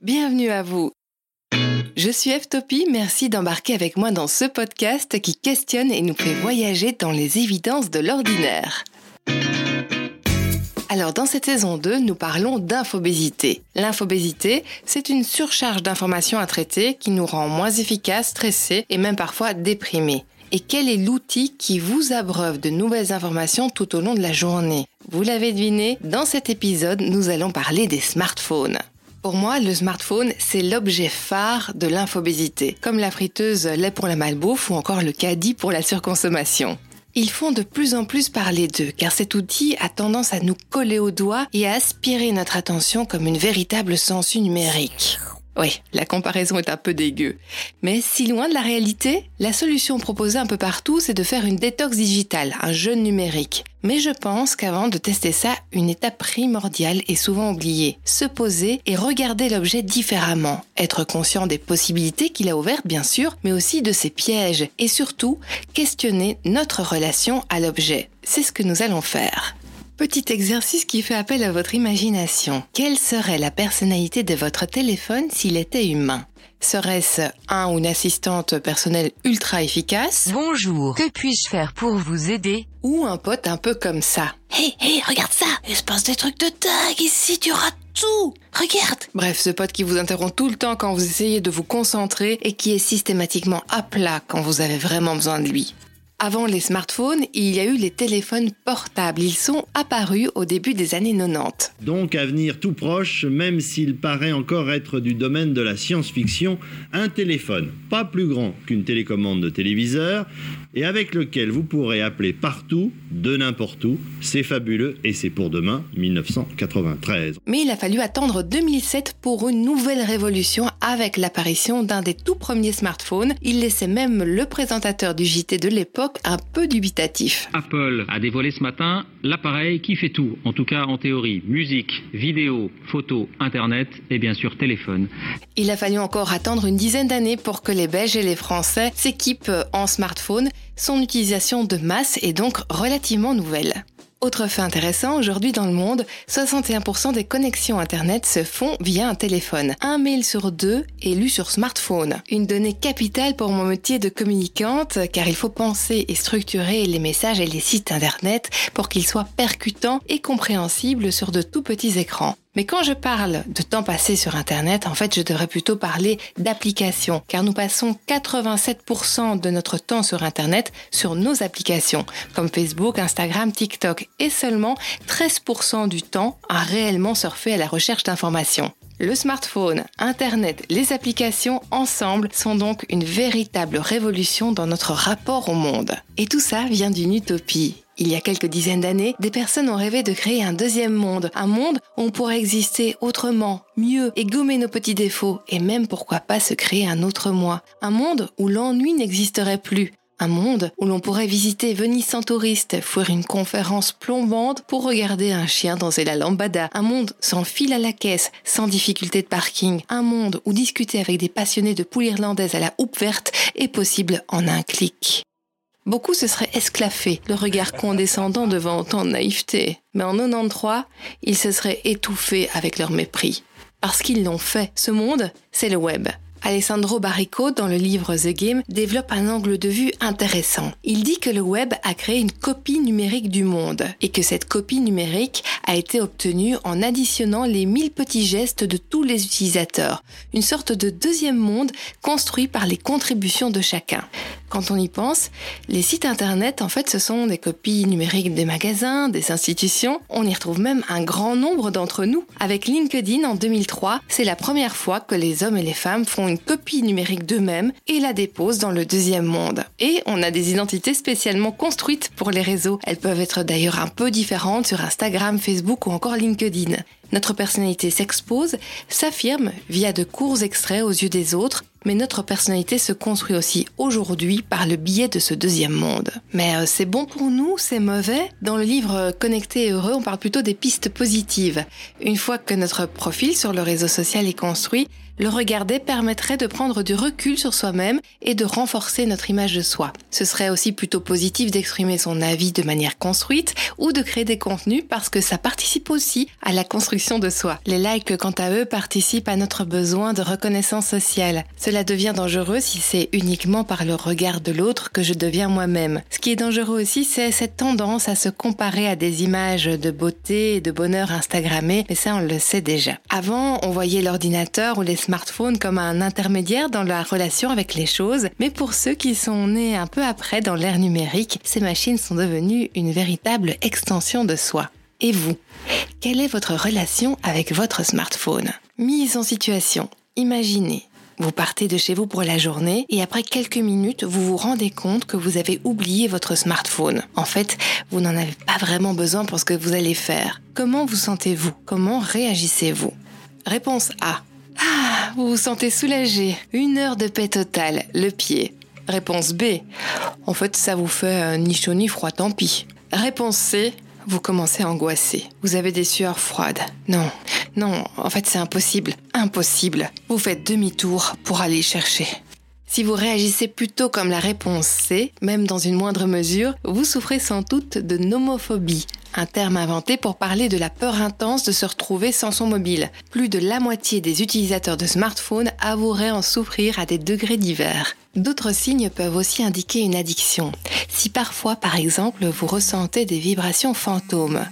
Bienvenue à vous. Je suis Eftopie, merci d'embarquer avec moi dans ce podcast qui questionne et nous fait voyager dans les évidences de l'ordinaire. Alors dans cette saison 2, nous parlons d'infobésité. L'infobésité, c'est une surcharge d'informations à traiter qui nous rend moins efficaces, stressés et même parfois déprimés. Et quel est l'outil qui vous abreuve de nouvelles informations tout au long de la journée? Vous l'avez deviné, dans cet épisode, nous allons parler des smartphones. Pour moi, le smartphone, c'est l'objet phare de l'infobésité, comme la friteuse lait pour la malbouffe ou encore le caddie pour la surconsommation. Ils font de plus en plus parler d'eux, car cet outil a tendance à nous coller au doigt et à aspirer notre attention comme une véritable sensu numérique. Oui, la comparaison est un peu dégueu. Mais si loin de la réalité, la solution proposée un peu partout, c'est de faire une détox digitale, un jeûne numérique. Mais je pense qu'avant de tester ça, une étape primordiale est souvent oubliée. Se poser et regarder l'objet différemment. Être conscient des possibilités qu'il a ouvertes, bien sûr, mais aussi de ses pièges. Et surtout, questionner notre relation à l'objet. C'est ce que nous allons faire. Petit exercice qui fait appel à votre imagination. Quelle serait la personnalité de votre téléphone s'il était humain? Serait-ce un ou une assistante personnelle ultra efficace? Bonjour, que puis-je faire pour vous aider? Ou un pote un peu comme ça. Hé, hé, regarde ça. Il se passe des trucs de dingue ici, tu rates tout. Regarde. Bref, ce pote qui vous interrompt tout le temps quand vous essayez de vous concentrer et qui est systématiquement à plat quand vous avez vraiment besoin de lui. Avant les smartphones, il y a eu les téléphones portables. Ils sont apparus au début des années 90. Donc à venir tout proche, même s'il paraît encore être du domaine de la science-fiction, un téléphone pas plus grand qu'une télécommande de téléviseur et avec lequel vous pourrez appeler partout, de n'importe où. C'est fabuleux et c'est pour demain, 1993. Mais il a fallu attendre 2007 pour une nouvelle révolution avec l'apparition d'un des tout premiers smartphones. Il laissait même le présentateur du JT de l'époque un peu dubitatif. Apple a dévoilé ce matin l'appareil qui fait tout, en tout cas en théorie, musique, vidéo, photo, internet et bien sûr téléphone. Il a fallu encore attendre une dizaine d'années pour que les Belges et les Français s'équipent en smartphone. Son utilisation de masse est donc relativement nouvelle. Autre fait intéressant, aujourd'hui dans le monde, 61% des connexions Internet se font via un téléphone. Un mail sur deux est lu sur smartphone. Une donnée capitale pour mon métier de communicante, car il faut penser et structurer les messages et les sites Internet pour qu'ils soient percutants et compréhensibles sur de tout petits écrans. Mais quand je parle de temps passé sur Internet, en fait, je devrais plutôt parler d'applications, car nous passons 87% de notre temps sur Internet sur nos applications, comme Facebook, Instagram, TikTok, et seulement 13% du temps à réellement surfer à la recherche d'informations. Le smartphone, Internet, les applications ensemble sont donc une véritable révolution dans notre rapport au monde. Et tout ça vient d'une utopie. Il y a quelques dizaines d'années, des personnes ont rêvé de créer un deuxième monde, un monde où on pourrait exister autrement, mieux et gommer nos petits défauts, et même pourquoi pas se créer un autre moi, un monde où l'ennui n'existerait plus, un monde où l'on pourrait visiter Venise sans touriste, faire une conférence plombante pour regarder un chien danser la lambada. Un monde sans fil à la caisse, sans difficulté de parking. Un monde où discuter avec des passionnés de poules irlandaises à la houppe verte est possible en un clic. Beaucoup se seraient esclaffés, le regard condescendant devant autant de naïveté. Mais en 93, ils se seraient étouffés avec leur mépris. Parce qu'ils l'ont fait. Ce monde, c'est le web. Alessandro Barrico, dans le livre The Game, développe un angle de vue intéressant. Il dit que le web a créé une copie numérique du monde et que cette copie numérique a été obtenue en additionnant les mille petits gestes de tous les utilisateurs. Une sorte de deuxième monde construit par les contributions de chacun. Quand on y pense, les sites internet, en fait, ce sont des copies numériques des magasins, des institutions. On y retrouve même un grand nombre d'entre nous. Avec LinkedIn en 2003, c'est la première fois que les hommes et les femmes font une copie numérique d'eux-mêmes et la déposent dans le deuxième monde. Et on a des identités spécialement construites pour les réseaux. Elles peuvent être d'ailleurs un peu différentes sur Instagram, Facebook ou encore LinkedIn. Notre personnalité s'expose, s'affirme via de courts extraits aux yeux des autres mais notre personnalité se construit aussi aujourd'hui par le biais de ce deuxième monde. Mais euh, c'est bon pour nous, c'est mauvais? Dans le livre Connecté et heureux, on parle plutôt des pistes positives. Une fois que notre profil sur le réseau social est construit, le regarder permettrait de prendre du recul sur soi-même et de renforcer notre image de soi. Ce serait aussi plutôt positif d'exprimer son avis de manière construite ou de créer des contenus parce que ça participe aussi à la construction de soi. Les likes, quant à eux, participent à notre besoin de reconnaissance sociale. Cela devient dangereux si c'est uniquement par le regard de l'autre que je deviens moi-même. Ce qui est dangereux aussi, c'est cette tendance à se comparer à des images de beauté et de bonheur Instagrammées, mais ça on le sait déjà. Avant, on voyait l'ordinateur ou les smartphone comme un intermédiaire dans la relation avec les choses, mais pour ceux qui sont nés un peu après dans l'ère numérique, ces machines sont devenues une véritable extension de soi. Et vous Quelle est votre relation avec votre smartphone? Mise en situation, imaginez. Vous partez de chez vous pour la journée et après quelques minutes, vous vous rendez compte que vous avez oublié votre smartphone. En fait, vous n'en avez pas vraiment besoin pour ce que vous allez faire. Comment vous sentez-vous? Comment réagissez-vous? Réponse A. Vous vous sentez soulagé. Une heure de paix totale, le pied. Réponse B. En fait, ça vous fait ni chaud ni froid, tant pis. Réponse C. Vous commencez à angoisser. Vous avez des sueurs froides. Non, non, en fait c'est impossible. Impossible. Vous faites demi-tour pour aller chercher. Si vous réagissez plutôt comme la réponse C, même dans une moindre mesure, vous souffrez sans doute de nomophobie, un terme inventé pour parler de la peur intense de se retrouver sans son mobile. Plus de la moitié des utilisateurs de smartphones avoueraient en souffrir à des degrés divers. D'autres signes peuvent aussi indiquer une addiction. Si parfois, par exemple, vous ressentez des vibrations fantômes,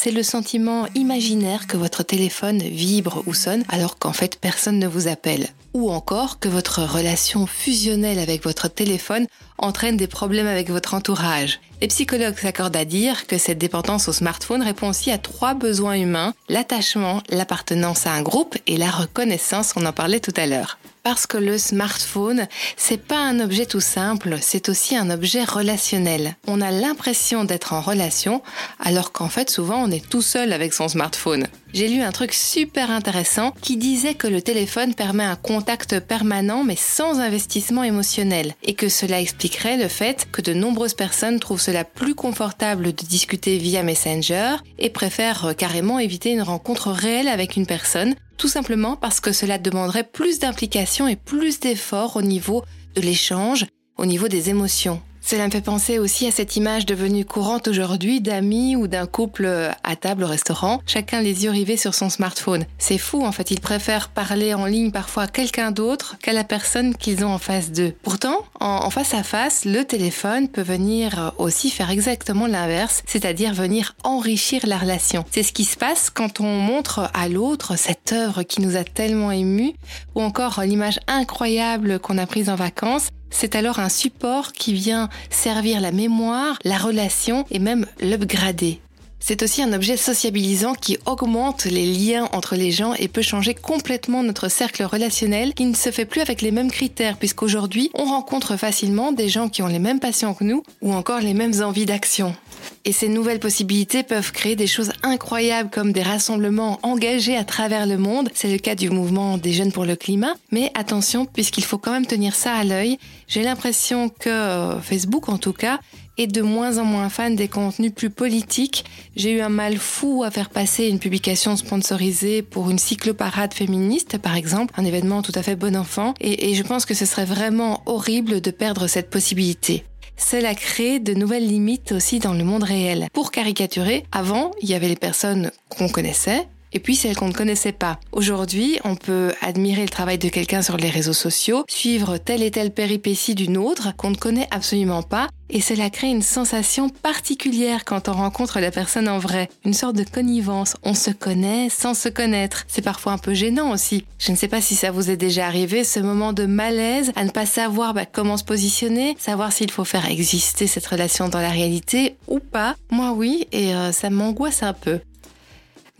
c'est le sentiment imaginaire que votre téléphone vibre ou sonne alors qu'en fait personne ne vous appelle. Ou encore que votre relation fusionnelle avec votre téléphone entraîne des problèmes avec votre entourage. Les psychologues s'accordent à dire que cette dépendance au smartphone répond aussi à trois besoins humains, l'attachement, l'appartenance à un groupe et la reconnaissance, on en parlait tout à l'heure parce que le smartphone, c'est pas un objet tout simple, c'est aussi un objet relationnel. On a l'impression d'être en relation, alors qu'en fait, souvent, on est tout seul avec son smartphone. J'ai lu un truc super intéressant qui disait que le téléphone permet un contact permanent mais sans investissement émotionnel et que cela expliquerait le fait que de nombreuses personnes trouvent cela plus confortable de discuter via Messenger et préfèrent carrément éviter une rencontre réelle avec une personne tout simplement parce que cela demanderait plus d'implication et plus d'efforts au niveau de l'échange, au niveau des émotions. Cela me fait penser aussi à cette image devenue courante aujourd'hui d'amis ou d'un couple à table au restaurant, chacun les yeux rivés sur son smartphone. C'est fou, en fait, ils préfèrent parler en ligne parfois à quelqu'un d'autre qu'à la personne qu'ils ont en face d'eux. Pourtant, en, face à face, le téléphone peut venir aussi faire exactement l'inverse, c'est-à-dire venir enrichir la relation. C'est ce qui se passe quand on montre à l'autre cette œuvre qui nous a tellement émus, ou encore l'image incroyable qu'on a prise en vacances, c'est alors un support qui vient servir la mémoire, la relation et même l'upgrader. C'est aussi un objet sociabilisant qui augmente les liens entre les gens et peut changer complètement notre cercle relationnel qui ne se fait plus avec les mêmes critères puisqu'aujourd'hui on rencontre facilement des gens qui ont les mêmes passions que nous ou encore les mêmes envies d'action. Et ces nouvelles possibilités peuvent créer des choses incroyables comme des rassemblements engagés à travers le monde. C'est le cas du mouvement des jeunes pour le climat. Mais attention, puisqu'il faut quand même tenir ça à l'œil, j'ai l'impression que euh, Facebook en tout cas est de moins en moins fan des contenus plus politiques. J'ai eu un mal fou à faire passer une publication sponsorisée pour une cycloparade féministe, par exemple, un événement tout à fait bon enfant, et, et je pense que ce serait vraiment horrible de perdre cette possibilité. Cela crée de nouvelles limites aussi dans le monde réel. Pour caricaturer, avant, il y avait les personnes qu'on connaissait, et puis celles qu'on ne connaissait pas. Aujourd'hui, on peut admirer le travail de quelqu'un sur les réseaux sociaux, suivre telle et telle péripétie d'une autre qu'on ne connaît absolument pas, et cela crée une sensation particulière quand on rencontre la personne en vrai, une sorte de connivence. On se connaît sans se connaître. C'est parfois un peu gênant aussi. Je ne sais pas si ça vous est déjà arrivé, ce moment de malaise, à ne pas savoir bah, comment se positionner, savoir s'il faut faire exister cette relation dans la réalité ou pas. Moi oui, et euh, ça m'angoisse un peu.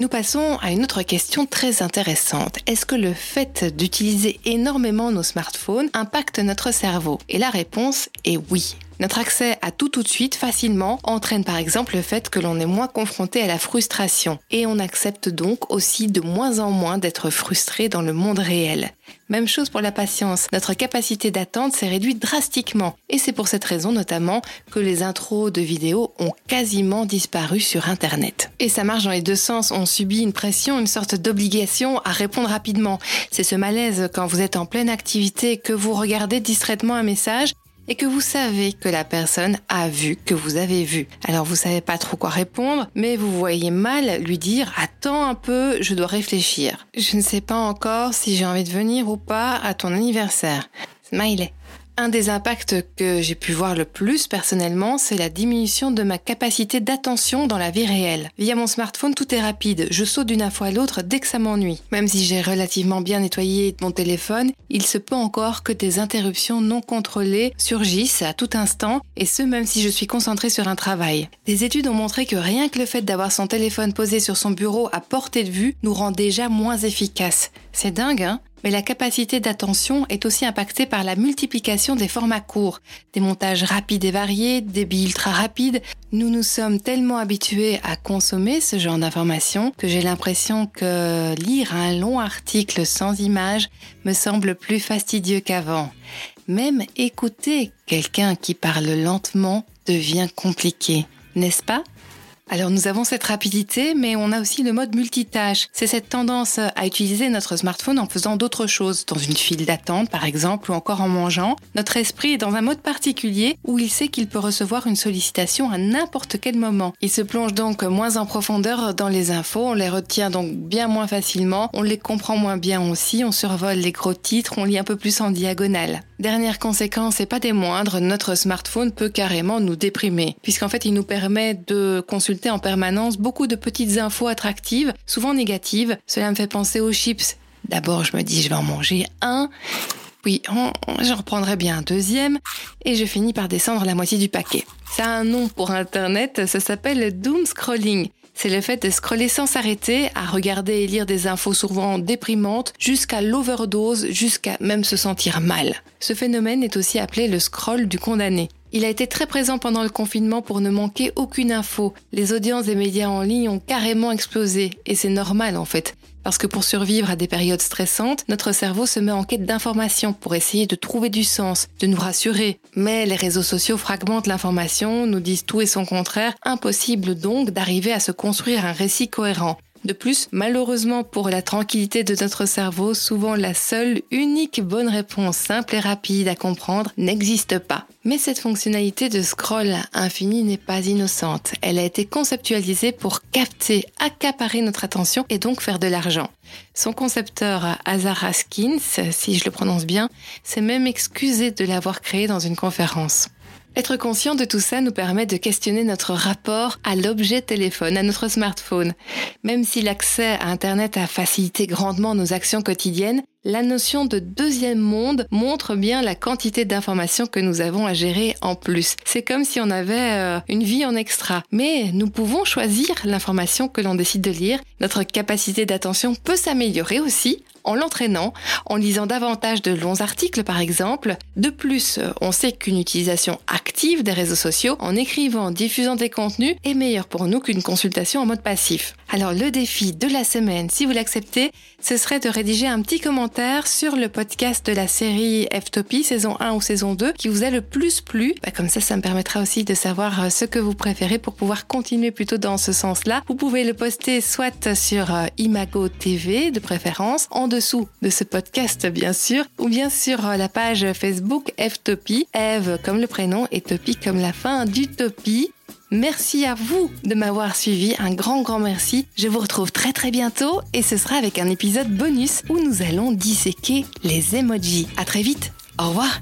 Nous passons à une autre question très intéressante. Est-ce que le fait d'utiliser énormément nos smartphones impacte notre cerveau? Et la réponse est oui. Notre accès à tout tout de suite, facilement, entraîne par exemple le fait que l'on est moins confronté à la frustration. Et on accepte donc aussi de moins en moins d'être frustré dans le monde réel. Même chose pour la patience. Notre capacité d'attente s'est réduite drastiquement. Et c'est pour cette raison notamment que les intros de vidéos ont quasiment disparu sur Internet. Et ça marche dans les deux sens. On subit une pression, une sorte d'obligation à répondre rapidement. C'est ce malaise quand vous êtes en pleine activité, que vous regardez distraitement un message et que vous savez que la personne a vu que vous avez vu. Alors vous savez pas trop quoi répondre, mais vous voyez mal lui dire attends un peu, je dois réfléchir. Je ne sais pas encore si j'ai envie de venir ou pas à ton anniversaire. Smiley. Un des impacts que j'ai pu voir le plus personnellement, c'est la diminution de ma capacité d'attention dans la vie réelle. Via mon smartphone, tout est rapide. Je saute d'une info à l'autre dès que ça m'ennuie. Même si j'ai relativement bien nettoyé mon téléphone, il se peut encore que des interruptions non contrôlées surgissent à tout instant, et ce même si je suis concentrée sur un travail. Des études ont montré que rien que le fait d'avoir son téléphone posé sur son bureau à portée de vue nous rend déjà moins efficaces. C'est dingue, hein? Mais la capacité d'attention est aussi impactée par la multiplication des formats courts, des montages rapides et variés, des billes ultra rapides. Nous nous sommes tellement habitués à consommer ce genre d'informations que j'ai l'impression que lire un long article sans image me semble plus fastidieux qu'avant. Même écouter quelqu'un qui parle lentement devient compliqué, n'est-ce pas? Alors nous avons cette rapidité, mais on a aussi le mode multitâche. C'est cette tendance à utiliser notre smartphone en faisant d'autres choses, dans une file d'attente par exemple, ou encore en mangeant. Notre esprit est dans un mode particulier où il sait qu'il peut recevoir une sollicitation à n'importe quel moment. Il se plonge donc moins en profondeur dans les infos, on les retient donc bien moins facilement, on les comprend moins bien aussi, on survole les gros titres, on lit un peu plus en diagonale. Dernière conséquence et pas des moindres, notre smartphone peut carrément nous déprimer, puisqu'en fait il nous permet de consulter en permanence beaucoup de petites infos attractives, souvent négatives. Cela me fait penser aux chips. D'abord je me dis je vais en manger un, puis j'en reprendrai bien un deuxième, et je finis par descendre la moitié du paquet. Ça a un nom pour Internet, ça s'appelle doom scrolling c'est le fait de scroller sans s'arrêter, à regarder et lire des infos souvent déprimantes, jusqu'à l'overdose, jusqu'à même se sentir mal. Ce phénomène est aussi appelé le scroll du condamné. Il a été très présent pendant le confinement pour ne manquer aucune info. Les audiences des médias en ligne ont carrément explosé, et c'est normal en fait. Parce que pour survivre à des périodes stressantes, notre cerveau se met en quête d'informations pour essayer de trouver du sens, de nous rassurer. Mais les réseaux sociaux fragmentent l'information, nous disent tout et son contraire, impossible donc d'arriver à se construire un récit cohérent. De plus, malheureusement pour la tranquillité de notre cerveau, souvent la seule, unique bonne réponse simple et rapide à comprendre n'existe pas. Mais cette fonctionnalité de scroll infini n'est pas innocente. Elle a été conceptualisée pour capter, accaparer notre attention et donc faire de l'argent. Son concepteur, Azar Haskins, si je le prononce bien, s'est même excusé de l'avoir créé dans une conférence. Être conscient de tout ça nous permet de questionner notre rapport à l'objet téléphone, à notre smartphone. Même si l'accès à Internet a facilité grandement nos actions quotidiennes, la notion de deuxième monde montre bien la quantité d'informations que nous avons à gérer en plus. C'est comme si on avait euh, une vie en extra. Mais nous pouvons choisir l'information que l'on décide de lire. Notre capacité d'attention peut s'améliorer aussi en l'entraînant, en lisant davantage de longs articles par exemple. De plus, on sait qu'une utilisation active des réseaux sociaux en écrivant, diffusant des contenus est meilleure pour nous qu'une consultation en mode passif. Alors le défi de la semaine, si vous l'acceptez, ce serait de rédiger un petit commentaire sur le podcast de la série F-Topie, saison 1 ou saison 2, qui vous a le plus plu. Bah, comme ça, ça me permettra aussi de savoir euh, ce que vous préférez pour pouvoir continuer plutôt dans ce sens-là. Vous pouvez le poster soit sur euh, Imago TV de préférence, en dessous de ce podcast bien sûr, ou bien sur euh, la page Facebook F-Topie, Eve comme le prénom et Topie comme la fin d'Utopie. Merci à vous de m'avoir suivi, un grand grand merci. Je vous retrouve très très bientôt et ce sera avec un épisode bonus où nous allons disséquer les emojis. À très vite. Au revoir.